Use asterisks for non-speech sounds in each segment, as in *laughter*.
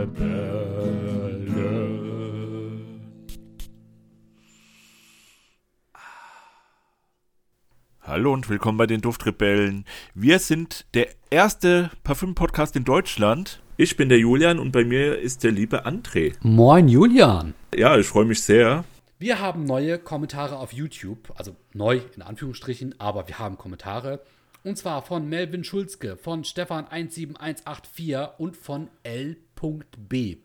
Duftrebellen. Hallo und willkommen bei den Duftrebellen. Wir sind der erste Parfüm-Podcast in Deutschland. Ich bin der Julian und bei mir ist der liebe André. Moin Julian. Ja, ich freue mich sehr. Wir haben neue Kommentare auf YouTube, also neu in Anführungsstrichen, aber wir haben Kommentare. Und zwar von Melvin Schulzke, von Stefan17184 und von L.B.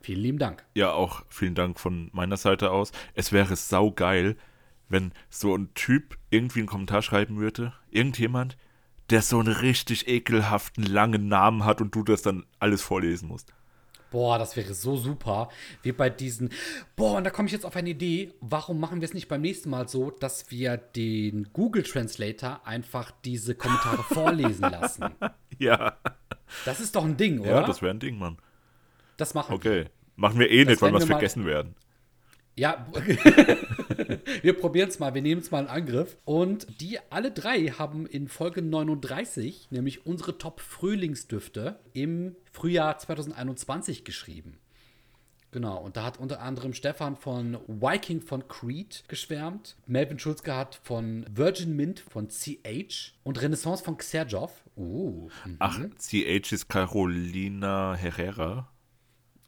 Vielen lieben Dank. Ja, auch vielen Dank von meiner Seite aus. Es wäre saugeil, wenn so ein Typ irgendwie einen Kommentar schreiben würde, irgendjemand, der so einen richtig ekelhaften langen Namen hat und du das dann alles vorlesen musst. Boah, das wäre so super. Wie bei diesen. Boah, und da komme ich jetzt auf eine Idee. Warum machen wir es nicht beim nächsten Mal so, dass wir den Google Translator einfach diese Kommentare *laughs* vorlesen lassen? Ja. Das ist doch ein Ding, oder? Ja, das wäre ein Ding, Mann. Das machen Okay. Machen wir eh Das nicht, weil wir es wir vergessen werden. Ja, *laughs* wir probieren es mal. Wir nehmen es mal in Angriff. Und die alle drei haben in Folge 39, nämlich unsere Top-Frühlingsdüfte, im Frühjahr 2021 geschrieben. Genau, und da hat unter anderem Stefan von Viking von Creed geschwärmt. Melvin Schulzke hat von Virgin Mint von CH und Renaissance von Xerjov. Uh. mhm. Ach, CH ist Carolina Herrera.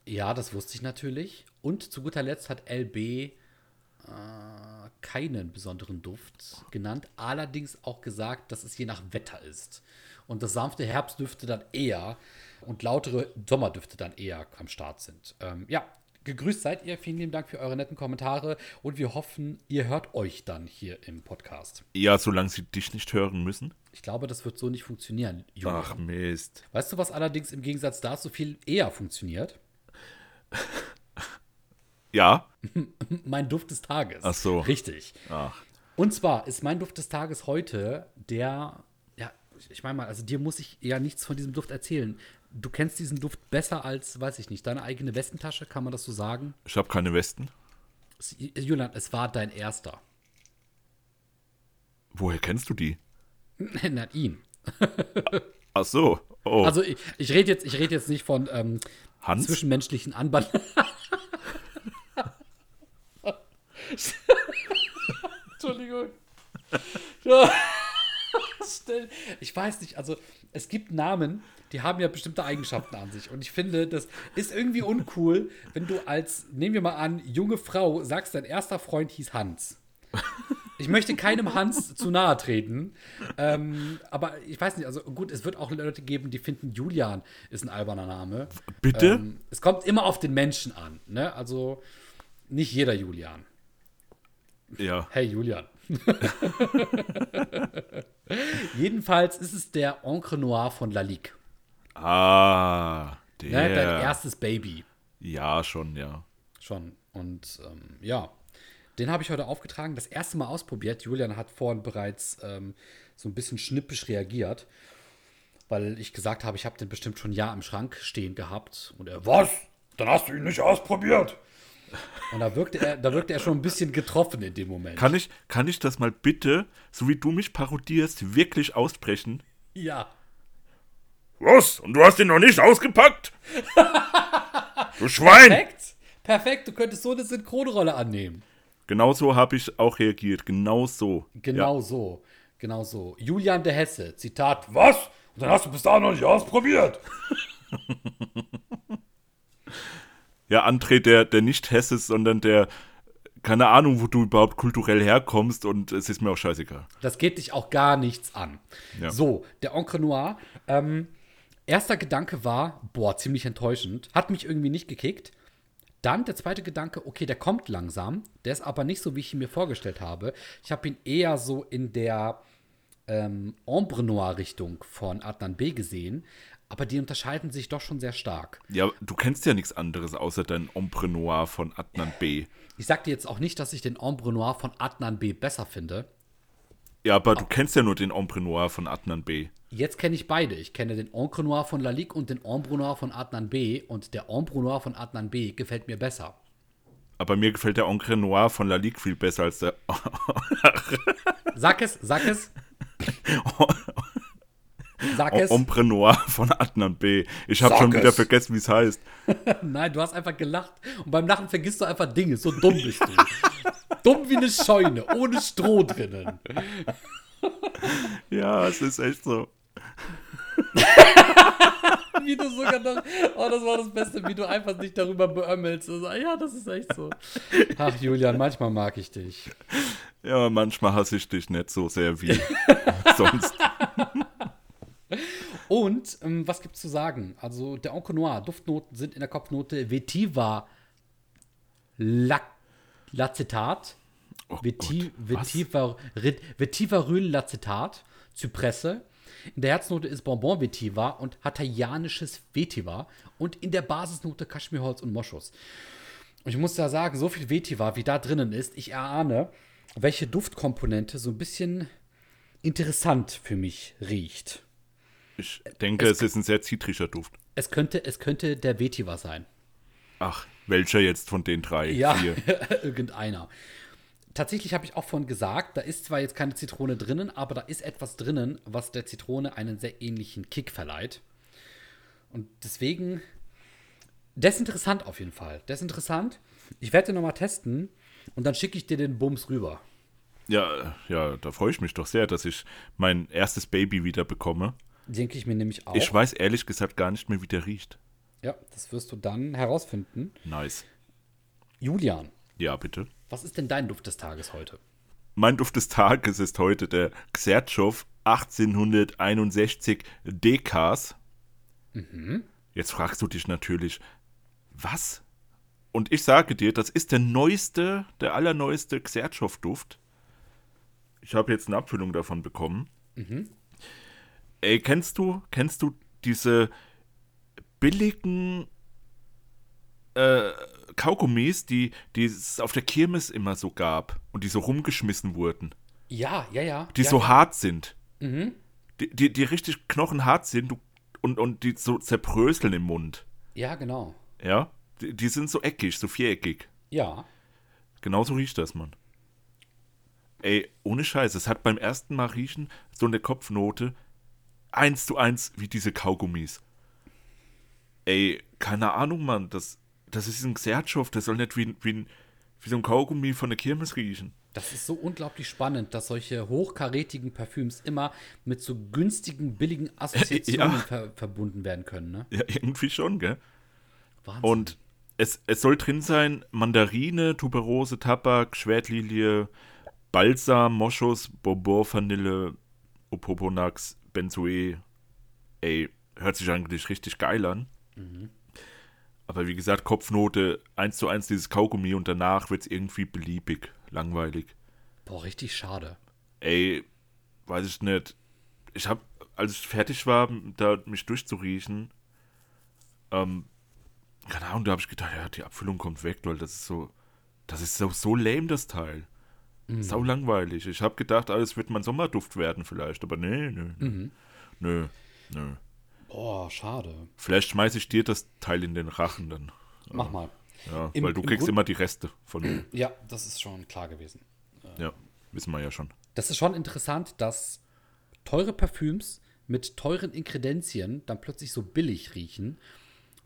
Ja, das wusste ich natürlich. Und zu guter Letzt hat LB äh, keinen besonderen Duft genannt, allerdings auch gesagt, dass es je nach Wetter ist. Und das sanfte Herbstdüfte dann eher und lautere Sommerdüfte dann eher am Start sind. Ähm, ja, gegrüßt seid ihr. Vielen lieben Dank für eure netten Kommentare und wir hoffen, ihr hört euch dann hier im Podcast. Ja, solange sie dich nicht hören müssen. Ich glaube, das wird so nicht funktionieren, Julian. Ach, Mist. Weißt du, was allerdings im Gegensatz dazu viel eher funktioniert? *laughs* Ja? *laughs* Mein Duft des Tages. Ach so. Richtig. Ach. Und zwar ist mein Duft des Tages heute der, ja, ich meine mal, also dir muss ich ja nichts von diesem Duft erzählen. Du kennst diesen Duft besser als, weiß ich nicht, deine eigene Westentasche, kann man das so sagen? Ich habe keine Westen. Es- Julian, es war dein erster. Woher kennst du die? *laughs* Nein, ihn. Ach so. Oh, Also ich, ich rede jetzt, ich red jetzt nicht von ähm, Hans? zwischenmenschlichen Anband. *laughs* *laughs* Entschuldigung. Ich weiß nicht, also es gibt Namen, die haben ja bestimmte Eigenschaften an sich. Und ich finde, das ist irgendwie uncool, wenn du als, nehmen wir mal an, junge Frau sagst, dein erster Freund hieß Hans. Ich möchte keinem Hans zu nahe treten. Ähm, aber ich weiß nicht, also gut, es wird auch Leute geben, die finden, Julian ist ein alberner Name. Bitte? Ähm, es kommt immer auf den Menschen an. Ne? Also nicht jeder Julian. Ja. Hey Julian. *laughs* Jedenfalls ist es der Encre Noir von Lalique. Ah, der. Ne? Dein erstes Baby. Ja, schon, ja. Schon. Und ähm, ja, den habe ich heute aufgetragen, das erste Mal ausprobiert. Julian hat vorhin bereits ähm, so ein bisschen schnippisch reagiert, weil ich gesagt habe, ich habe den bestimmt schon ein Jahr im Schrank stehen gehabt. Und er, was? Dann hast du ihn nicht ausprobiert. Und da wirkte er, da wirkte er schon ein bisschen getroffen in dem Moment. Kann ich, kann ich das mal bitte, so wie du mich parodierst, wirklich aussprechen? ja. Was? Und du hast ihn noch nicht ausgepackt? *laughs* du Schwein! Perfekt. Perfekt, du könntest so eine Synchronrolle annehmen. Genau so habe ich auch reagiert. Genau so. Genau so. Genau so. Julian der Hesse, Zitat, was? Und dann hast du bis dahin noch nicht ausprobiert. *laughs* Ja, André, der, der nicht Hesse ist, sondern der, keine Ahnung, wo du überhaupt kulturell herkommst und es ist mir auch scheißegal. Das geht dich auch gar nichts an. Ja. So, der Encre Noir. Ähm, erster Gedanke war, boah, ziemlich enttäuschend. Hat mich irgendwie nicht gekickt. Dann der zweite Gedanke, okay, der kommt langsam. Der ist aber nicht so, wie ich ihn mir vorgestellt habe. Ich habe ihn eher so in der ähm, Ombre Noir-Richtung von Adnan B gesehen. Aber die unterscheiden sich doch schon sehr stark. Ja, du kennst ja nichts anderes außer dein Ombre Noir von Adnan B. Ich sag dir jetzt auch nicht, dass ich den Ombre Noir von Adnan B besser finde. Ja, aber du kennst ja nur den Ombre Noir von Adnan B. Jetzt kenne ich beide. Ich kenne den Encre Noir von Lalique und den Ombre Noir von Adnan B. Und der Ombre Noir von Adnan B gefällt mir besser. Aber mir gefällt der Encre Noir von Lalique viel besser als der. *laughs* Sag es, sag es. *laughs* Sag es. Ombre Noir *laughs* von Adnan B. Ich habe schon wieder es. vergessen, wie es heißt. *laughs* Nein, du hast einfach gelacht. Und beim Lachen vergisst du einfach Dinge. So dumm bist du. dumm wie eine Scheune, ohne Stroh drinnen. Ja, es ist echt so. *laughs* Wie du sogar noch. Oh, das war das Beste, wie du einfach nicht darüber beömmelst. Also, ja, das ist echt so. Ach, Julian, manchmal mag ich dich. Ja, manchmal hasse ich dich nicht so sehr wie sonst. Und ähm, was gibt's zu sagen? Also, der Oncle Noir, Duftnoten sind in der Kopfnote Vetiva Lac Lacetat. Oh Veti, Gott, was? Vetiver, Rit- Vetiveryl-Lacetat, Zypresse. In der Herznote ist Bonbon Vetiver und Hawaiianisches Vetiver. Und in der Basisnote Kaschmirholz und Moschus. Und ich muss da sagen, so viel Vetiver, wie da drinnen ist, ich erahne, welche Duftkomponente so ein bisschen interessant für mich riecht. Ich denke, es ist ein sehr zitrischer Duft. Es könnte, es könnte der Vetiver sein. Ach, welcher jetzt von den drei? Ja, Vier? *laughs* irgendeiner. Tatsächlich habe ich auch vorhin gesagt, da ist zwar jetzt keine Zitrone drinnen, aber da ist etwas drinnen, was der Zitrone einen sehr ähnlichen Kick verleiht. Und deswegen, das ist interessant auf jeden Fall. Das ist interessant. Ich werde den nochmal testen und dann schicke ich dir den Bums rüber. Ja, ja, da freue ich mich doch sehr, dass ich mein erstes Baby wieder bekomme. Denke ich mir nämlich auch. Ich weiß ehrlich gesagt gar nicht mehr, wie der riecht. ja, das wirst du dann herausfinden. Nice. Julian, Ja, bitte. was ist denn dein Duft des Tages heute? Mein Duft des Tages ist heute der Xertschow 1861 Dekas. Jetzt fragst du dich natürlich, was? Und ich sage dir, das ist der neueste, der allerneueste Xertschow-Duft. Ich habe jetzt eine Abfüllung davon bekommen. Ey, kennst du, kennst du diese billigen äh, Kaugummis, die, die es auf der Kirmes immer so gab und die so rumgeschmissen wurden? Ja, ja, ja. die ja, so ja. hart sind. Die, die, die richtig knochenhart sind und, und die so zerbröseln im Mund. Ja, genau. Ja? Die, die sind so eckig, so viereckig. Ja. Genauso riecht das, Mann. Ey, ohne Scheiß, es hat beim ersten Mal riechen so eine Kopfnote eins zu eins wie diese Kaugummis. Ey, keine Ahnung, Mann, das, das ist ein Xertschow, das soll nicht wie, wie, wie so ein Kaugummi von der Kirmes riechen. Das ist so unglaublich spannend, dass solche hochkarätigen Parfüms immer mit so günstigen, billigen *laughs* Assoziationen Ja. ver verbunden werden können. Ne? Ja, irgendwie schon, gell? Wahnsinn. Und es, es soll drin sein Mandarine, Tuberose, Tabak, Schwertlilie, Balsam, Moschus, Bourbon, Vanille, Opoponax, Benzoe. Ey, hört sich eigentlich richtig geil an. Aber wie gesagt, Kopfnote 1 zu 1 dieses Kaugummi und danach wird es irgendwie beliebig, langweilig. Boah, richtig schade. Ey, weiß ich nicht. Ich hab, als ich fertig war, da mich durchzuriechen, ähm, keine Ahnung, da habe ich gedacht, ja, die Abfüllung kommt weg, weil das ist so, das ist so, so lame, das Teil. Sau langweilig. Ich habe gedacht, alles wird mein Sommerduft werden vielleicht, aber nee, nö. Nö, nö. Boah, schade. Vielleicht schmeiße ich dir das Teil in den Rachen dann. Mach mal. Ja, Im- weil du im kriegst Grund- immer die Reste von mir. *clears throat* Ja, das ist schon klar gewesen. Ja, wissen wir ja schon. Das ist schon interessant, dass teure Parfüms mit teuren Inkredenzien dann plötzlich so billig riechen,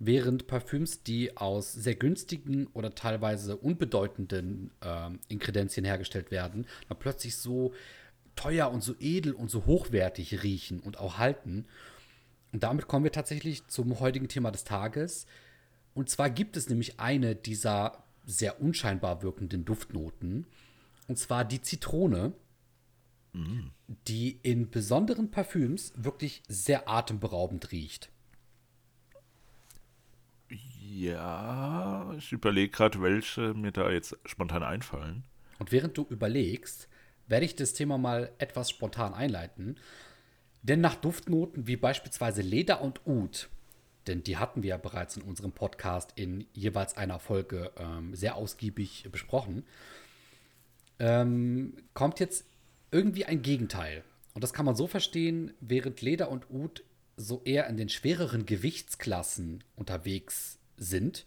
während Parfüms, die aus sehr günstigen oder teilweise unbedeutenden ähm, Inkredenzien hergestellt werden, dann plötzlich so teuer und so edel und so hochwertig riechen und auch halten. Und damit kommen wir tatsächlich zum heutigen Thema des Tages. Und zwar gibt es nämlich eine dieser sehr unscheinbar wirkenden Duftnoten. Und zwar die Zitrone, die in besonderen Parfüms wirklich sehr atemberaubend riecht. Ja, ich überlege gerade, welche mir da jetzt spontan einfallen. Und während du überlegst, werde ich das Thema mal etwas spontan einleiten. Denn nach Duftnoten wie beispielsweise Leder und Oud, denn die hatten wir ja bereits in unserem Podcast in jeweils einer Folge ähm, sehr ausgiebig besprochen, ähm, kommt jetzt irgendwie ein Gegenteil. Und das kann man so verstehen, während Leder und Oud so eher in den schwereren Gewichtsklassen unterwegs sind,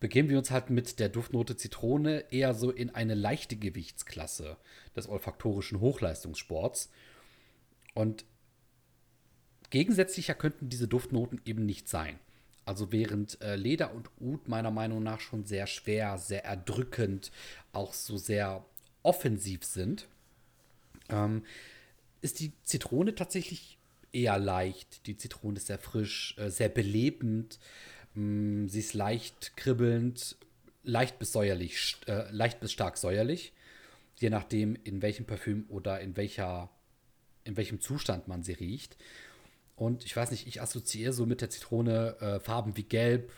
begeben wir uns halt mit der Duftnote Zitrone eher so in eine leichte Gewichtsklasse des olfaktorischen Hochleistungssports. Und gegensätzlicher könnten diese Duftnoten eben nicht sein. Also während äh, Leder und Oud meiner Meinung nach schon sehr schwer, sehr erdrückend, auch so sehr offensiv sind, ähm, ist die Zitrone tatsächlich eher leicht. Die Zitrone ist sehr frisch, äh, sehr belebend. Mh, sie ist leicht kribbelnd, leicht bis säuerlich, äh, leicht bis stark säuerlich. Je nachdem, in welchem Parfüm oder in welcher, in welchem Zustand man sie riecht. Und ich weiß nicht, ich assoziiere so mit der Zitrone äh, Farben wie Gelb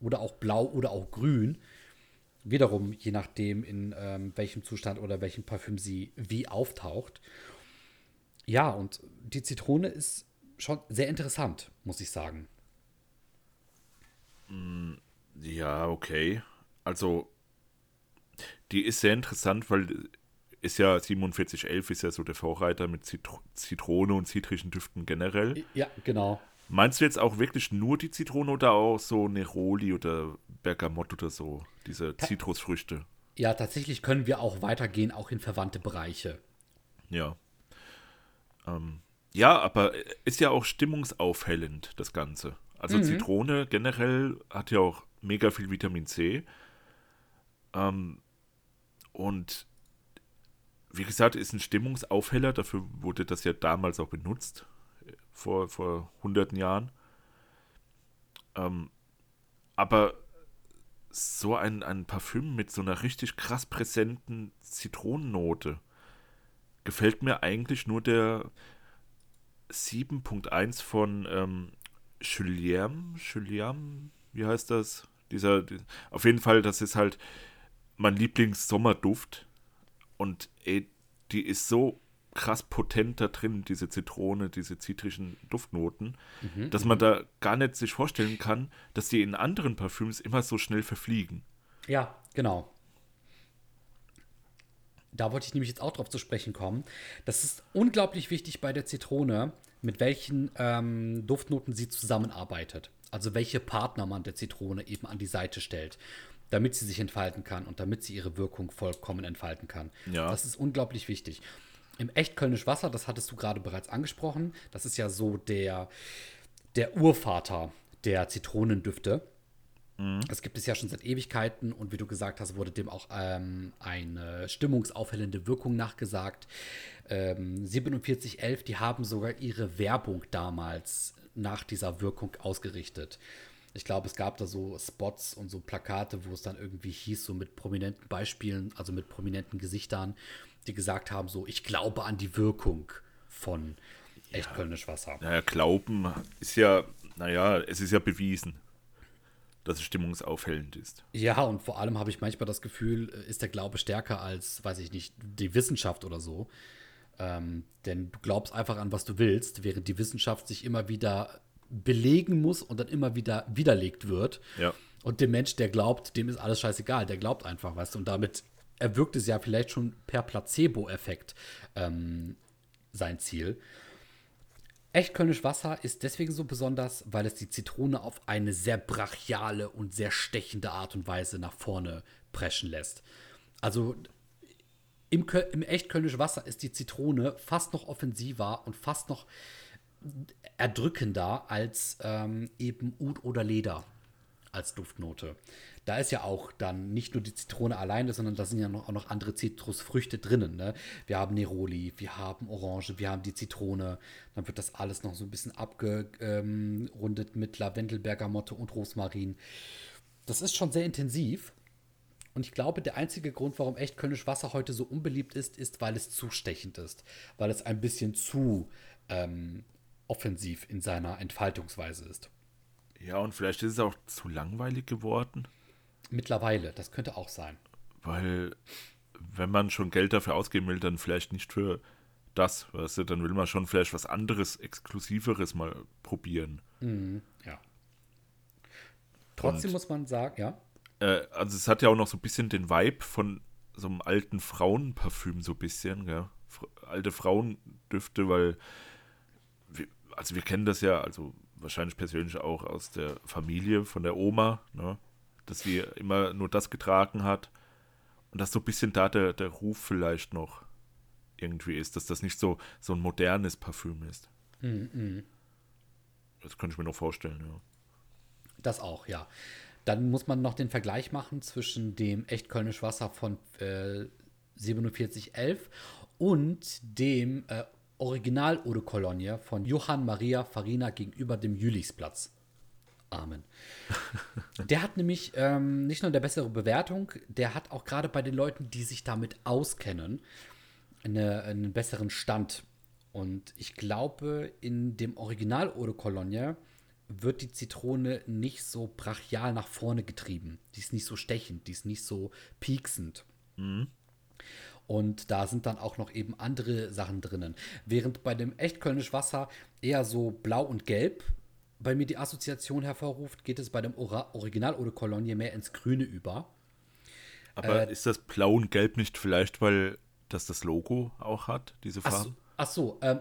oder auch Blau oder auch Grün. Wiederum, je nachdem, in ähm, welchem Zustand oder welchem Parfüm sie wie auftaucht. Ja, und die Zitrone ist schon sehr interessant, muss ich sagen. Ja, okay. Also, die ist sehr interessant, weil ist ja 4711 ist ja so der Vorreiter mit Zitro Zitrone und zitrischen Düften generell. Ja, genau. Meinst du jetzt auch wirklich nur die Zitrone oder auch so Neroli oder Bergamott oder so, diese Zitrusfrüchte? Ja, tatsächlich können wir auch weitergehen, auch in verwandte Bereiche. Ja. Ähm, ja, aber ist ja auch stimmungsaufhellend, das Ganze. Also Zitrone generell hat ja auch mega viel Vitamin C. Ähm, und wie gesagt, ist ein Stimmungsaufheller, dafür wurde das ja damals auch benutzt, vor, vor hunderten Jahren. Ähm, aber so ein, ein Parfüm mit so einer richtig krass präsenten Zitronennote gefällt mir eigentlich nur der 7.1 von ähm, Julien, Julien, wie heißt das? Dieser, die, auf jeden Fall, das ist halt mein Lieblings-Sommerduft. Und ey, die ist so krass potent da drin, diese Zitrone, diese zitrischen Duftnoten, dass man da gar nicht sich vorstellen kann, dass die in anderen Parfüms immer so schnell verfliegen. Ja, genau. Da wollte ich nämlich jetzt auch drauf zu sprechen kommen. Das ist unglaublich wichtig bei der Zitrone, mit welchen ähm, Duftnoten sie zusammenarbeitet. Also welche Partner man der Zitrone eben an die Seite stellt, damit sie sich entfalten kann und damit sie ihre Wirkung vollkommen entfalten kann. Ja. Das ist unglaublich wichtig. Im echt Kölnisch Wasser, das hattest du gerade bereits angesprochen, das ist ja so der, der Urvater der Zitronendüfte. Das gibt es ja schon seit Ewigkeiten und wie du gesagt hast, wurde dem auch ähm, eine stimmungsaufhellende Wirkung nachgesagt. Ähm, 4711, die haben sogar ihre Werbung damals nach dieser Wirkung ausgerichtet. Ich glaube, es gab da so Spots und so Plakate, wo es dann irgendwie hieß, so mit prominenten Beispielen, also mit prominenten Gesichtern, die gesagt haben, so, ich glaube an die Wirkung von echt Kölnisch Wasser. Naja, Glauben ist ja, naja, es ist ja bewiesen, dass es stimmungsaufhellend ist. Ja, und vor allem habe ich manchmal das Gefühl, äh, ist der Glaube stärker als, weiß ich nicht, die Wissenschaft oder so. Ähm, denn du glaubst einfach an, was du willst, während die Wissenschaft sich immer wieder belegen muss und dann immer wieder widerlegt wird. Ja. Und dem Mensch, der glaubt, dem ist alles scheißegal, der glaubt einfach, weißt du, und damit erwirkt es ja vielleicht schon per Placebo-Effekt ähm, sein Ziel. Echt Kölnisch Wasser ist deswegen so besonders, weil es die Zitrone auf eine sehr brachiale und sehr stechende Art und Weise nach vorne preschen lässt. Also im, Köl im echt Kölnisch Wasser ist die Zitrone fast noch offensiver und fast noch erdrückender als ähm, eben Ud oder Leder als Duftnote. Da ist ja auch dann nicht nur die Zitrone alleine, sondern da sind ja noch, auch noch andere Zitrusfrüchte drinnen. Ne? Wir haben Neroli, wir haben Orange, wir haben die Zitrone. Dann wird das alles noch so ein bisschen abgerundet mit Lavendel, Bergamotte und Rosmarin. Das ist schon sehr intensiv. Und ich glaube, der einzige Grund, warum echt Kölnisch Wasser heute so unbeliebt ist, ist, weil es zu stechend ist. Weil es ein bisschen zu ähm, offensiv in seiner Entfaltungsweise ist. Ja, und vielleicht ist es auch zu langweilig geworden, Mittlerweile, das könnte auch sein. weil wenn man schon Geld dafür ausgeben will, dann vielleicht nicht für das, weißt du, dann will man schon vielleicht was anderes, Exklusiveres mal probieren. Ja. Trotzdem Und- muss man sagen, ja. Äh, also es hat ja auch noch so ein bisschen den Vibe von so einem alten Frauenparfüm, so ein bisschen, gell? Alte Frauendüfte, weil wir, also wir kennen das ja, also wahrscheinlich persönlich auch aus der Familie von der Oma, ne? Dass sie immer nur das getragen hat und dass so ein bisschen da der, der Ruf vielleicht noch irgendwie ist, dass das nicht so, so ein modernes Parfüm ist. Das könnte ich mir noch vorstellen, ja. Das auch, ja. Dann muss man noch den Vergleich machen zwischen dem echt Kölnisch Wasser von äh, 4711 und dem äh, Original Eau de Cologne von Johann Maria Farina gegenüber dem Jülichsplatz. Amen. *laughs* Der hat nämlich ähm, nicht nur eine bessere Bewertung, der hat auch gerade bei den Leuten, die sich damit auskennen, eine, einen besseren Stand. Und ich glaube, in dem Original Eau de Cologne wird die Zitrone nicht so brachial nach vorne getrieben. Die ist nicht so stechend, die ist nicht so pieksend. Und da sind dann auch noch eben andere Sachen drinnen. Während bei dem echt Kölnisch Wasser eher so blau und gelb bei mir die Assoziation hervorruft, geht es bei dem Ora Original Eau de Cologne mehr ins Grüne über. Aber ist das Blau und Gelb nicht vielleicht, weil das das Logo auch hat, diese Ach Farbe? so, ach so ähm,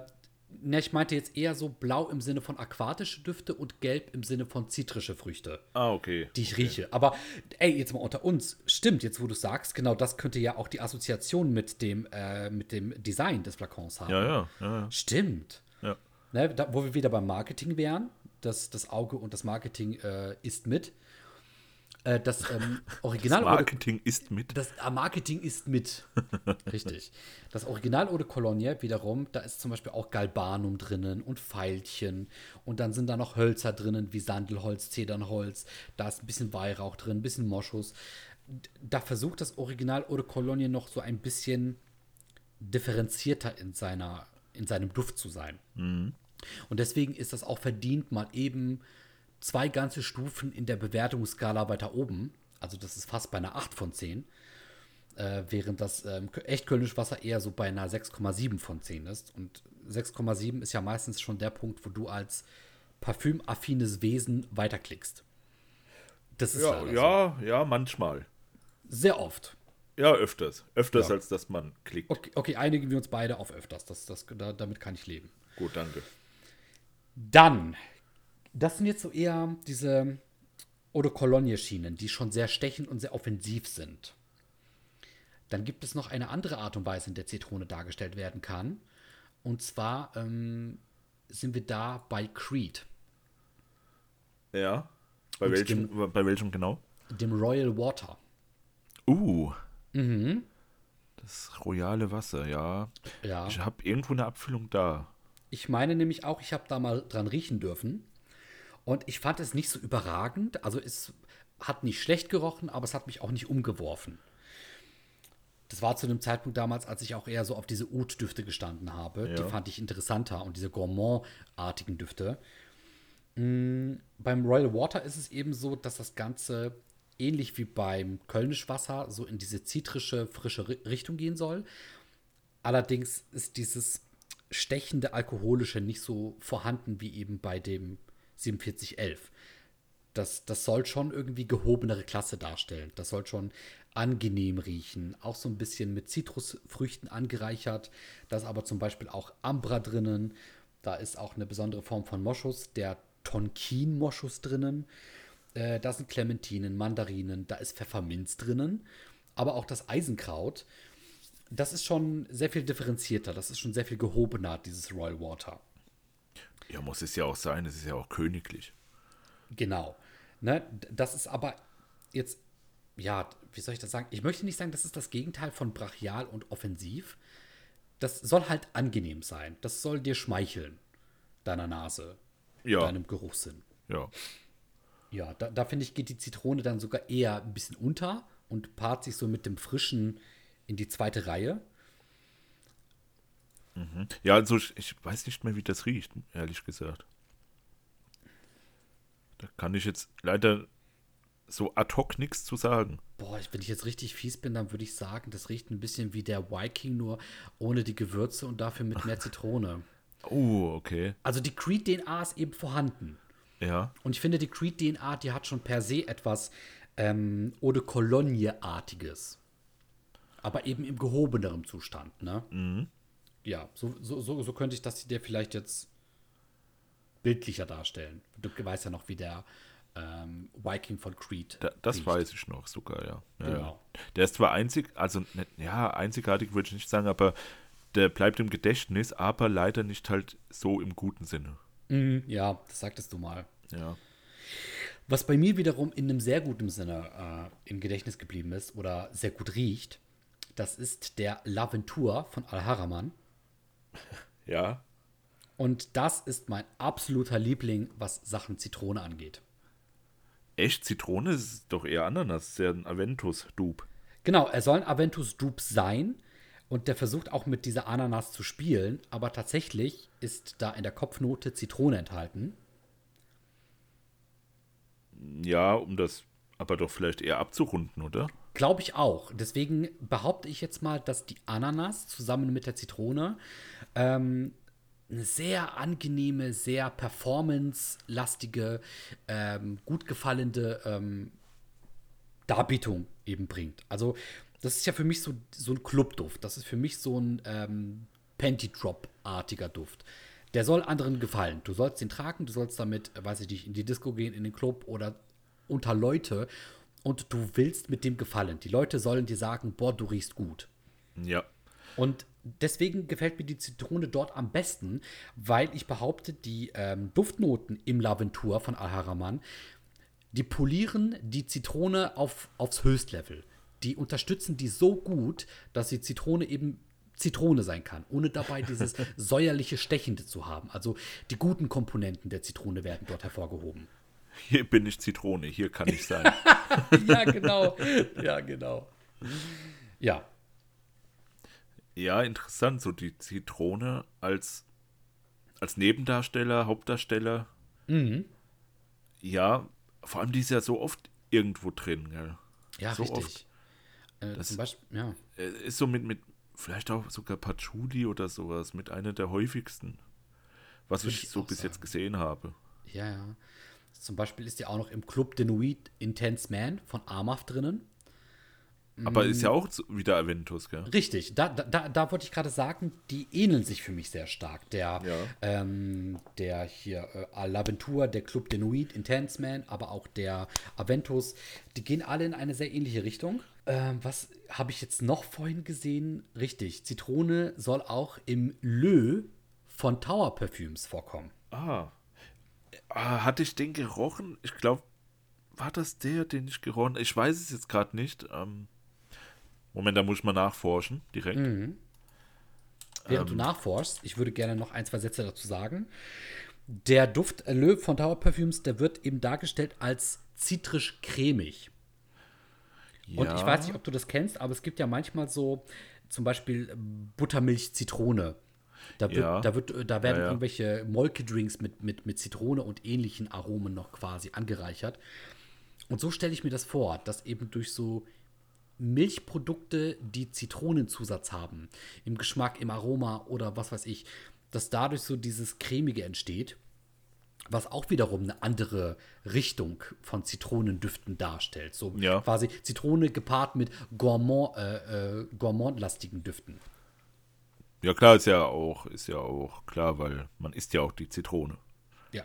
ne, ich meinte jetzt eher so blau im Sinne von aquatische Düfte und gelb im Sinne von zitrische Früchte, Ah, okay. die ich rieche. Aber ey, jetzt mal unter uns, stimmt, jetzt wo du sagst, genau das könnte ja auch die Assoziation mit dem, äh, mit dem Design des Flakons haben. Ja, ja, ja. ja. Stimmt. ja. Ne, da, wo wir wieder beim Marketing wären, das, das Auge und das Marketing äh, ist mit. Äh, das ähm, *laughs* Original Das Marketing ist mit. das ah, Marketing ist mit. *laughs* Richtig. Das Original Eau de Cologne wiederum, da ist zum Beispiel auch Galbanum drinnen und Veilchen. Und dann sind da noch Hölzer drinnen, wie Sandelholz, Zedernholz. Da ist ein bisschen Weihrauch drin, ein bisschen Moschus. Da versucht das Original Eau de Cologne noch so ein bisschen differenzierter in, seiner, in seinem Duft zu sein. Und deswegen ist das auch verdient, mal eben zwei ganze Stufen in der Bewertungsskala weiter oben. Also das ist fast bei einer 8 von 10. Äh, während das ähm, echt Kölnisch Wasser eher so bei einer 6,7 von 10 ist. Und 6,7 ist ja meistens schon der Punkt, wo du als parfümaffines Wesen weiterklickst. Das ist Ja, ja, ja, manchmal. so. Sehr oft. Ja, öfters. Öfters, Ja. als dass man klickt. Okay, okay, einigen wir uns beide auf öfters. Das, das, da, damit kann ich leben. Gut, danke. Dann, das sind jetzt so eher diese Eau de Cologne-Schienen, die schon sehr stechend und sehr offensiv sind. Dann gibt es noch eine andere Art und Weise, in der Zitrone dargestellt werden kann. Und zwar ähm, sind wir da bei Creed, Ja. Bei Und welchem, bei welchem genau? dem Royal Water. Uh. Mhm. Das royale Wasser, ja. Ja. Ich habe irgendwo eine Abfüllung da. Ich meine nämlich auch, ich habe da mal dran riechen dürfen. Und ich fand es nicht so überragend. Also es hat nicht schlecht gerochen, aber es hat mich auch nicht umgeworfen. Das war zu einem Zeitpunkt damals, als ich auch eher so auf diese Oud-Düfte gestanden habe. Die Ja. fand ich interessanter und diese Gourmand-artigen Düfte. Mm, beim Royal Water ist es eben so, dass das Ganze ähnlich wie beim Kölnisch Wasser so in diese zitrische, frische Ri- Richtung gehen soll. Allerdings ist dieses stechende Alkoholische nicht so vorhanden wie eben bei dem 4711. Das, das soll schon irgendwie gehobenere Klasse darstellen. Das soll schon angenehm riechen. Auch so ein bisschen mit Zitrusfrüchten angereichert. Da ist aber zum Beispiel auch Ambra drinnen. Da ist auch eine besondere Form von Moschus, der Tonkin-Moschus drinnen. Äh, da sind Clementinen, Mandarinen, da ist Pfefferminz drinnen. Aber auch das Eisenkraut. Das ist schon sehr viel differenzierter. Das ist schon sehr viel gehobener, dieses Royal Water. Ja, muss es ja auch sein. Es ist ja auch königlich. Genau. Ne, das ist aber jetzt, ja, wie soll ich das sagen? Ich möchte nicht sagen, das ist das Gegenteil von brachial und offensiv. Das soll halt angenehm sein. Das soll dir schmeicheln, deiner Nase, Ja. deinem Geruchssinn. Ja. Ja, da, da finde ich, geht die Zitrone dann sogar eher ein bisschen unter und paart sich so mit dem Frischen in die zweite Reihe. Ja, also ich, ich weiß nicht mehr, wie das riecht, ehrlich gesagt. Da kann ich jetzt leider so ad hoc nichts zu sagen. Boah, wenn ich jetzt richtig fies bin, dann würde ich sagen, das riecht ein bisschen wie der Viking, nur ohne die Gewürze und dafür mit mehr *laughs* Zitrone. Oh, okay. Also die Creed-DNA ist eben vorhanden. Ja. Und ich finde, die Creed-DNA, die hat schon per se etwas ähm, Eau de Cologne-artiges. Aber eben im gehobeneren Zustand, ne? Mhm. Ja, so, so, so, so könnte ich das dir vielleicht jetzt bildlicher darstellen. Du weißt ja noch, wie der ähm, Viking von Creed Da, das riecht. weiß ich noch sogar, ja. ja. Genau. Der ist zwar einzig, also nicht, ja, einzigartig würde ich nicht sagen, aber der bleibt im Gedächtnis, aber leider nicht halt so im guten Sinne. Mhm, ja, das sagtest du mal. Ja. Was bei mir wiederum in einem sehr guten Sinne äh, im Gedächtnis geblieben ist oder sehr gut riecht, das ist der Laventur von Al-Haraman. *laughs* Ja. Und das ist mein absoluter Liebling, was Sachen Zitrone angeht. Echt? Zitrone ist doch eher Ananas. ist ja ein Aventus-Dupe. Genau, er soll ein Aventus Dupe sein und der versucht auch mit dieser Ananas zu spielen, aber tatsächlich ist da in der Kopfnote Zitrone enthalten. Ja, um das aber doch vielleicht eher abzurunden, oder? Glaube ich auch. Deswegen behaupte ich jetzt mal, dass die Ananas zusammen mit der Zitrone ähm, eine sehr angenehme, sehr performance-lastige, ähm, gut gefallende ähm, Darbietung eben bringt. Also, das ist ja für mich so, so ein Clubduft. Das ist für mich so ein ähm, Panty-Drop-artiger Duft. Der soll anderen gefallen. Du sollst den tragen, du sollst damit, weiß ich nicht, in die Disco gehen, in den Club oder unter Leute und du willst mit dem gefallen. Die Leute sollen dir sagen, boah, du riechst gut. Ja. Und deswegen gefällt mir die Zitrone dort am besten, weil ich behaupte, die ähm, Duftnoten im Laventur von Al-Haraman, die polieren die Zitrone auf, aufs Höchstlevel. Die unterstützen die so gut, dass die Zitrone eben Zitrone sein kann, ohne dabei dieses *laughs* säuerliche Stechende zu haben. Also die guten Komponenten der Zitrone werden dort hervorgehoben. Hier bin ich Zitrone, hier kann ich sein. *laughs* ja, genau. Ja, genau. Ja. Ja, interessant, so die Zitrone als, als Nebendarsteller, Hauptdarsteller. Mhm. Ja, vor allem die ist ja so oft irgendwo drin, gell? Ja, so richtig. Äh, Das- zum Beispiel, ja. Äh, Ist so mit, mit, vielleicht auch sogar Patchouli oder sowas, mit einer der häufigsten, was Würde ich so bis jetzt sagen. gesehen habe. Ja, ja. Zum Beispiel ist ja auch noch im Club de Nuit Intense Man von Armaf drinnen. Aber ist ja Mm. auch wieder Aventus, gell? Richtig, da, da, da, wollte ich gerade sagen, die ähneln sich für mich sehr stark. Der, Ja. ähm, der hier äh, L'Aventur, der Club de Nuit, Intense Man, aber auch der Aventus, die gehen alle in eine sehr ähnliche Richtung. Ähm, was habe ich jetzt noch vorhin gesehen? Richtig, Zitrone soll auch im Lö von Tower Perfumes vorkommen. Ah. Ah. Hatte ich den gerochen? Ich glaube, war das der, den ich gerochen Ich weiß es jetzt gerade nicht. Ähm, Moment, da muss ich mal nachforschen, direkt. Mhm. Während du nachforschst, ich würde gerne noch ein, zwei Sätze dazu sagen. Der Duft äh, Lö von Tower Perfumes, der wird eben dargestellt als zitrisch-cremig. Und Ja. ich weiß nicht, ob du das kennst, aber es gibt ja manchmal so zum Beispiel Buttermilch-Zitrone. Da, wird, Ja. da, wird, äh, da werden Ja, ja. irgendwelche Molkedrinks mit, mit, mit Zitrone und ähnlichen Aromen noch quasi angereichert. Und so stelle ich mir das vor, dass eben durch so Milchprodukte, die Zitronenzusatz haben, im Geschmack, im Aroma oder was weiß ich, dass dadurch so dieses Cremige entsteht, was auch wiederum eine andere Richtung von Zitronendüften darstellt. So Ja. quasi Zitrone gepaart mit Gourmand, äh, äh, Gourmandlastigen Düften. Ja, klar, ist ja auch, ist ja auch klar, weil man isst ja auch die Zitrone. Ja.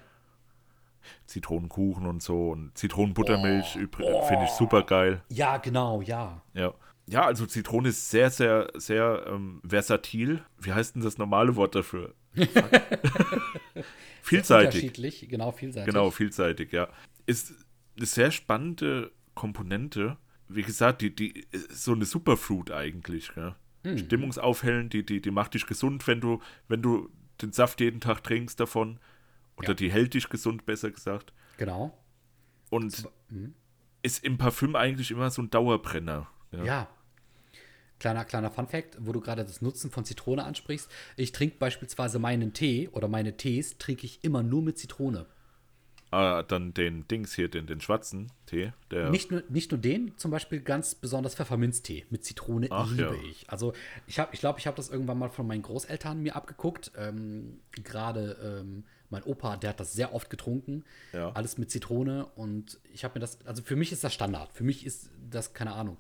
Zitronenkuchen und so und Zitronenbuttermilch Oh, finde ich super geil. Ja, genau, ja. Ja. Ja, also Zitrone ist sehr, sehr, sehr ähm, versatil. Wie heißt denn das normale Wort dafür? *laughs* Vielseitig. Unterschiedlich, genau, vielseitig. Genau, vielseitig, ja. Ist eine sehr spannende Komponente. Wie gesagt, die, die ist so eine Superfruit eigentlich, gell? Hm. Stimmungsaufhellend, die, die, die macht dich gesund, wenn du, wenn du den Saft jeden Tag trinkst davon. Oder Ja. die hält dich gesund, besser gesagt. Genau. Und hm. ist im Parfüm eigentlich immer so ein Dauerbrenner. Ja. Ja. Kleiner, kleiner Fun-Fact, wo du gerade das Nutzen von Zitrone ansprichst. Ich trinke beispielsweise meinen Tee oder meine Tees trinke ich immer nur mit Zitrone. Ah, dann den Dings hier, den, den schwarzen Tee. Der, Nicht, nur, nicht nur den, zum Beispiel ganz besonders Pfefferminztee mit Zitrone Ach, liebe ja. ich. Also ich glaube, ich, glaub, ich habe das irgendwann mal von meinen Großeltern mir abgeguckt. Ähm, Gerade ähm, mein Opa, der hat das sehr oft getrunken. Ja. Alles mit Zitrone. Und ich habe mir das, also für mich ist das Standard. Für mich ist das, keine Ahnung.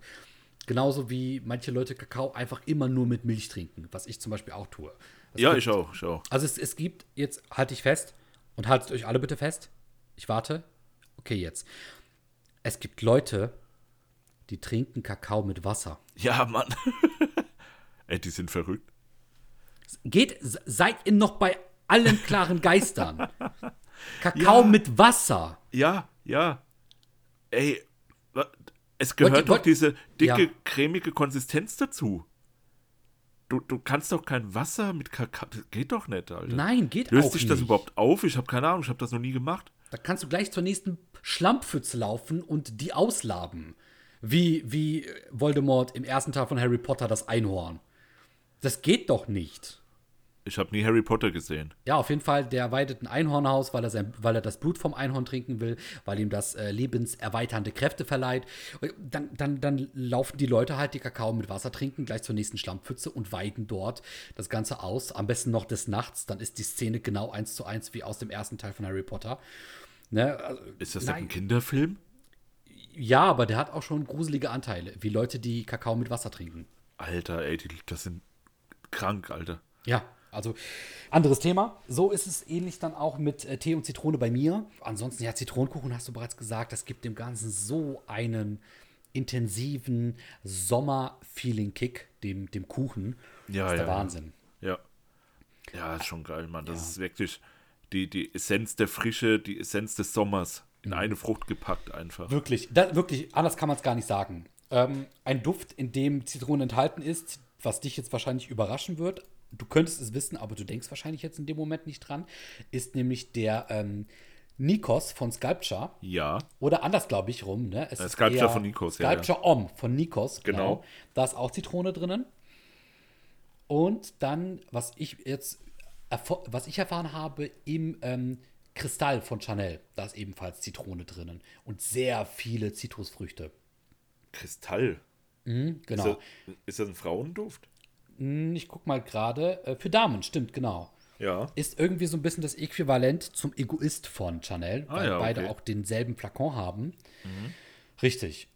Genauso wie manche Leute Kakao einfach immer nur mit Milch trinken, was ich zum Beispiel auch tue. Es ja, gibt- ich auch, ich auch. also es, es gibt, jetzt halte ich fest und haltet euch alle bitte fest. Ich warte. Okay, jetzt. Es gibt Leute, die trinken Kakao mit Wasser. Ja, Mann. *laughs* Ey, die sind verrückt. Geht, se- seid ihr noch bei allen klaren Geistern. *laughs* Kakao Ja. mit Wasser. Ja, ja. Ey, es gehört Wollt- doch wollt- diese dicke, Ja. cremige Konsistenz dazu. Du, du kannst doch kein Wasser mit Kakao. Das geht doch nicht, Alter. Nein, geht Löst auch sich nicht. das überhaupt auf? Ich habe keine Ahnung, ich habe das noch nie gemacht. Da kannst du gleich zur nächsten Schlammpfütze laufen und die auslaben. Wie, wie Voldemort im ersten Teil von Harry Potter das Einhorn. Das geht doch nicht. Ich habe nie Harry Potter gesehen. Ja, auf jeden Fall, der weidet ein Einhornhaus, weil er, sein, weil er das Blut vom Einhorn trinken will, weil ihm das äh, lebenserweiternde Kräfte verleiht. Und Dann, dann, dann laufen die Leute halt, die Kakao mit Wasser trinken, gleich zur nächsten Schlammpfütze und weiden dort das Ganze aus. Am besten noch des Nachts, dann ist die Szene genau eins zu eins wie aus dem ersten Teil von Harry Potter. Ne? Also, Ist das denn nein, ein Kinderfilm? Ja, aber der hat auch schon gruselige Anteile, wie Leute, die Kakao mit Wasser trinken. Alter, ey, die, das sind krank, Alter. Ja, also anderes Thema. So ist es ähnlich dann auch mit äh, Tee und Zitrone bei mir. Ansonsten, ja, Zitronenkuchen hast du bereits gesagt, das gibt dem Ganzen so einen intensiven Sommer-Feeling-Kick, dem, dem Kuchen. Ja, das ist der ja, ja. Wahnsinn. Ja. Ja, ist schon geil, Mann. Das ist wirklich die, die Essenz der Frische, die Essenz des Sommers in Mhm. eine Frucht gepackt einfach. Wirklich, da, wirklich, anders kann man es gar nicht sagen. Ähm, ein Duft, in dem Zitrone enthalten ist, was dich jetzt wahrscheinlich überraschen wird, du könntest es wissen, aber du denkst wahrscheinlich jetzt in dem Moment nicht dran, ist nämlich der ähm, Nikos von Sculpture. Ja. Oder anders, glaube ich, rum. Ne? Es Äh, ist Sculpture von Nikos, ja, ja. Sculpture Om von Nikos, genau. Genau. Da ist auch Zitrone drinnen. Und dann, was ich jetzt, was ich erfahren habe, im ähm, Kristall von Chanel, da ist ebenfalls Zitrone drinnen. Und sehr viele Zitrusfrüchte. Kristall. Mhm, Ist, genau. das, ist das ein Frauenduft? Hm, Ich guck mal gerade. Äh, für Damen, stimmt, genau. Ja. Ist irgendwie so ein bisschen das Äquivalent zum Egoist von Chanel, Ah weil ja, beide okay. Mhm. auch denselben Flakon haben. Richtig.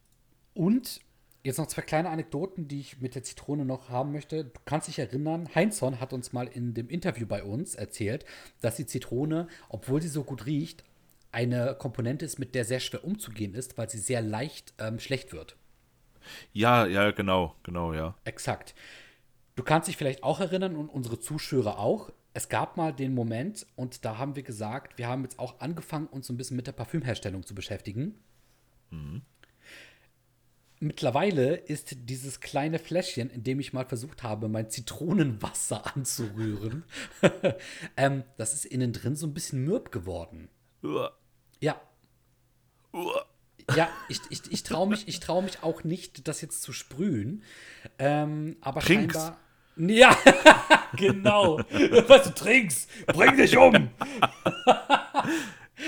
Und jetzt noch zwei kleine Anekdoten, die ich mit der Zitrone noch haben möchte. Du kannst dich erinnern, Heinzson hat uns mal in dem Interview bei uns erzählt, dass die Zitrone, obwohl sie so gut riecht, eine Komponente ist, mit der sehr schwer umzugehen ist, weil sie sehr leicht ähm, schlecht wird. Ja, ja, genau, genau, ja. Exakt. Du kannst dich vielleicht auch erinnern und unsere Zuschauer auch. Es gab mal den Moment und da haben wir gesagt, wir haben jetzt auch angefangen, uns so ein bisschen mit der Parfümherstellung zu beschäftigen. Mittlerweile ist dieses kleine Fläschchen, in dem ich mal versucht habe, mein Zitronenwasser *laughs* anzurühren, *laughs* ähm, das ist innen drin so ein bisschen mürb geworden. Uah, Ja, uah. ja, ich, ich, ich traue mich, ich trau mich auch nicht, das jetzt zu sprühen. Ähm, aber Trink's. scheinbar. Ja, *laughs* genau. Was du trinkst, bring dich um.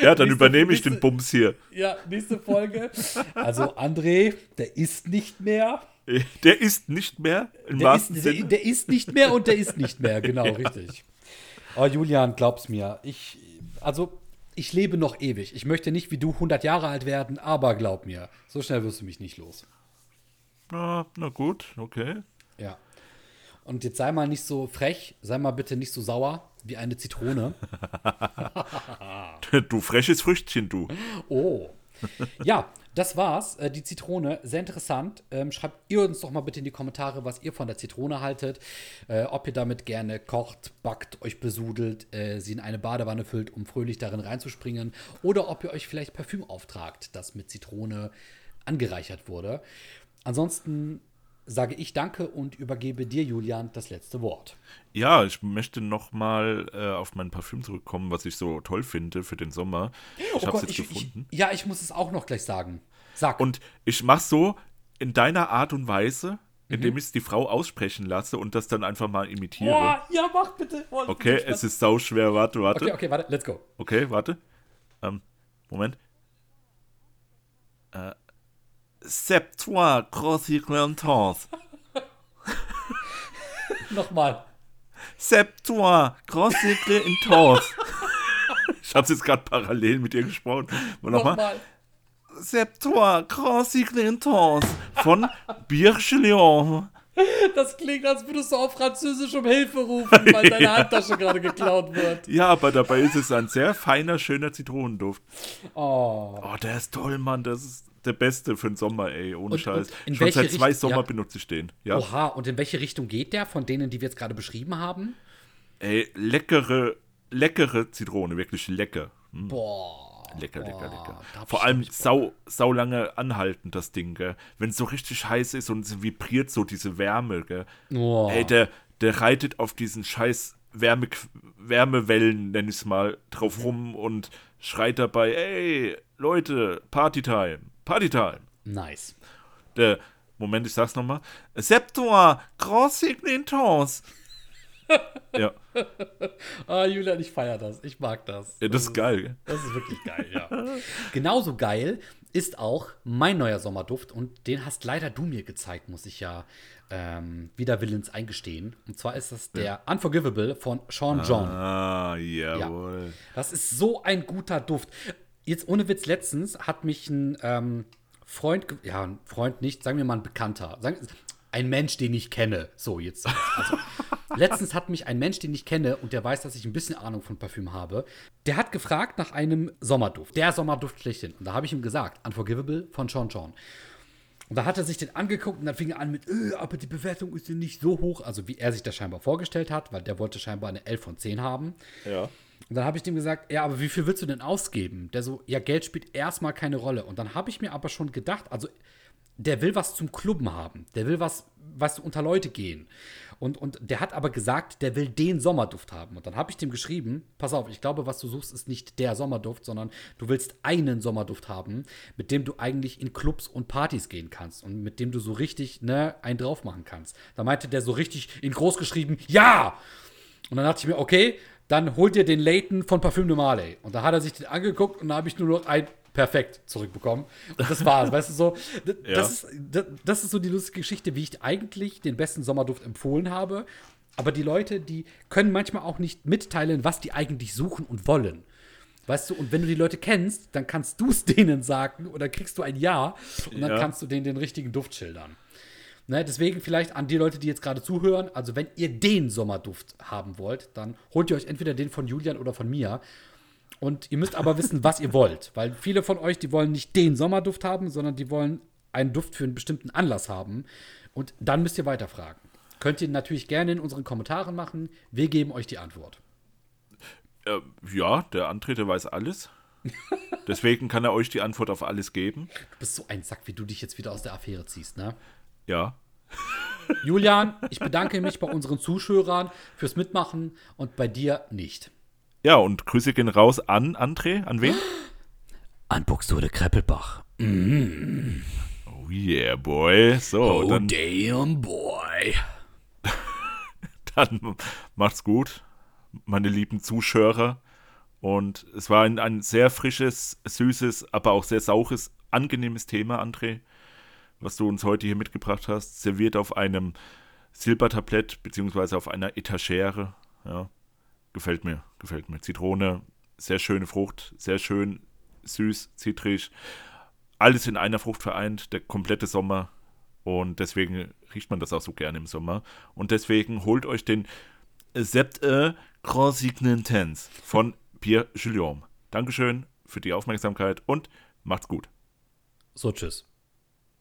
Ja, dann Nächste- übernehme ich den nächste- Bums hier. Ja, nächste Folge. Also André, der ist nicht mehr. Der ist nicht mehr, im Der wahrsten ist, der, Sinne. der ist nicht mehr und der ist nicht mehr. *laughs* Genau, richtig. Oh, Julian, glaub's mir. Ich, also, ich lebe noch ewig. Ich möchte nicht wie du 100 Jahre alt werden, aber glaub mir, so schnell wirst du mich nicht los. Na, na gut, okay. Ja. Und jetzt sei mal nicht so frech, sei mal bitte nicht so sauer wie eine Zitrone. *laughs* Du freches Früchtchen, du. Oh. Ja, das war's. Äh, Die Zitrone, sehr interessant. Ähm, schreibt ihr uns doch mal bitte in die Kommentare, was ihr von der Zitrone haltet. Äh, ob ihr damit gerne kocht, backt, euch besudelt, äh, sie in eine Badewanne füllt, um fröhlich darin reinzuspringen. Oder ob ihr euch vielleicht Parfüm auftragt, das mit Zitrone angereichert wurde. Ansonsten sage ich Danke und übergebe dir, Julian, das letzte Wort. Ja, ich möchte noch mal äh, auf mein Parfüm zurückkommen, was ich so toll finde für den Sommer. Ich habe es jetzt Oh ich, gefunden. Ich, ja, ich muss es auch noch gleich sagen. Sag. Und ich mache so in deiner Art und Weise, Mhm. indem ich es die Frau aussprechen lasse und das dann einfach mal imitiere. Boah, ja, mach bitte. Bin Okay, es ist sau schwer. Warte, warte. Okay, okay, warte, let's go. Okay, warte. Ähm, Moment. Äh, C'est toi, Grossi Clantons. *laughs* Nochmal. C'est toi, Grossi Clantons. *laughs* Ich hab's jetzt gerade parallel mit dir gesprochen. Nochmal. Nochmal. C'est toi, Grossi Clantons. Von Birchelion. Das klingt, als würdest du auf Französisch um Hilfe rufen, weil deine *laughs* Handtasche gerade geklaut wird. Ja, aber dabei ist es ein sehr feiner, schöner Zitronenduft. Oh. Oh, der ist toll, Mann. Das ist der beste für den Sommer, ey. Ohne Und- Scheiß. und in Schon seit zwei Richt- Sommer ja. benutze ich den. Ja. Oha, und in welche Richtung geht der von denen, die wir jetzt gerade beschrieben haben? Ey, leckere leckere Zitrone, wirklich lecker. Hm. Boah. Lecker, boah, lecker, lecker. Vor ich- allem ich sau, sau lange anhaltend, das Ding, gell. Wenn es so richtig heiß ist und es vibriert so diese Wärme, gell. Oh. Ey, der, der reitet auf diesen scheiß Wärme, Wärmewellen, nenn ich's mal, drauf rum und schreit dabei, ey, Leute, Partytime, Partytime. Nice. Der, Moment, ich sag's nochmal. Septua, Grand Signitons. *laughs* ja, Ah, Julian, ich feiere das. Ich mag das. ja, das ist geil, gell. Das ist wirklich geil, ja. *laughs* Genauso geil ist auch mein neuer Sommerduft und den hast leider du mir gezeigt, muss ich ja ähm, wider Willens eingestehen. Und zwar ist das der Unforgivable von Sean John. Ah, jawohl. Das ist so ein guter Duft. Jetzt ohne Witz, letztens hat mich ein ähm, Freund, ja, ein Freund nicht, sagen wir mal ein Bekannter, sagen, ein Mensch, den ich kenne. So, jetzt. Also, *laughs* letztens hat mich ein Mensch, den ich kenne und der weiß, dass ich ein bisschen Ahnung von Parfüm habe, der hat gefragt nach einem Sommerduft. Der Sommerduft schlechthin. Und da habe ich ihm gesagt, Unforgivable von Sean John. Und da hat er sich den angeguckt und dann fing er an mit, äh, aber die Bewertung ist ja nicht so hoch, also wie er sich das scheinbar vorgestellt hat, weil der wollte scheinbar eine 11 von 10 haben. Ja. Und dann habe ich dem gesagt, ja, aber wie viel willst du denn ausgeben? Der so, ja, Geld spielt erstmal keine Rolle. Und dann habe ich mir aber schon gedacht, also der will was zum Klubben haben. Der will was, was unter Leute gehen. Und, und der hat aber gesagt, der will den Sommerduft haben. Und dann habe ich dem geschrieben, pass auf, ich glaube, was du suchst, ist nicht der Sommerduft, sondern du willst einen Sommerduft haben, mit dem du eigentlich in Clubs und Partys gehen kannst und mit dem du so richtig, ne, einen drauf machen kannst. Da meinte der so richtig in groß geschrieben, ja! Und dann dachte ich mir, okay, dann holt ihr den Layton von Parfüm de Marley. Und da hat er sich den angeguckt und da habe ich nur noch ein perfekt zurückbekommen. Und das war's, weißt du so. *laughs* d- Ja. Das, ist, d- das ist so die lustige Geschichte, wie ich eigentlich den besten Sommerduft empfohlen habe. Aber die Leute, die können manchmal auch nicht mitteilen, was die eigentlich suchen und wollen. Weißt du, und wenn du die Leute kennst, dann kannst du es *laughs* denen sagen oder kriegst du ein Ja und dann Ja. kannst du denen den richtigen Duft schildern. Ne, deswegen vielleicht an die Leute, die jetzt gerade zuhören, also wenn ihr den Sommerduft haben wollt, dann holt ihr euch entweder den von Julian oder von mir. Und ihr müsst aber wissen, was ihr wollt. Weil viele von euch, die wollen nicht den Sommerduft haben, sondern die wollen einen Duft für einen bestimmten Anlass haben. Und dann müsst ihr weiterfragen. Könnt ihr natürlich gerne in unseren Kommentaren machen. Wir geben euch die Antwort. Äh, ja, der André, der weiß alles. *laughs* Deswegen kann er euch die Antwort auf alles geben. Du bist so ein Sack, wie du dich jetzt wieder aus der Affäre ziehst, ne? Ja. Julian, ich bedanke mich bei unseren Zuschauern fürs Mitmachen und bei dir nicht. Ja, und Grüße gehen raus an André. An wen? An Buxtehude Kreppelbach. Oh yeah, boy. So, dann, damn boy. *laughs* dann macht's gut, meine lieben Zuschauer. Und es war ein, ein sehr frisches, süßes, aber auch sehr saures, angenehmes Thema, André, was du uns heute hier mitgebracht hast. Serviert auf einem Silbertablett, beziehungsweise auf einer Etagere. Ja, gefällt mir, gefällt mir. Zitrone, sehr schöne Frucht, sehr schön süß, zitrig. Alles in einer Frucht vereint, der komplette Sommer. Und deswegen riecht man das auch so gerne im Sommer. Und deswegen holt euch den Sept Grand Signentens von Pierre Guillaume. Dankeschön für die Aufmerksamkeit und macht's gut. So, tschüss.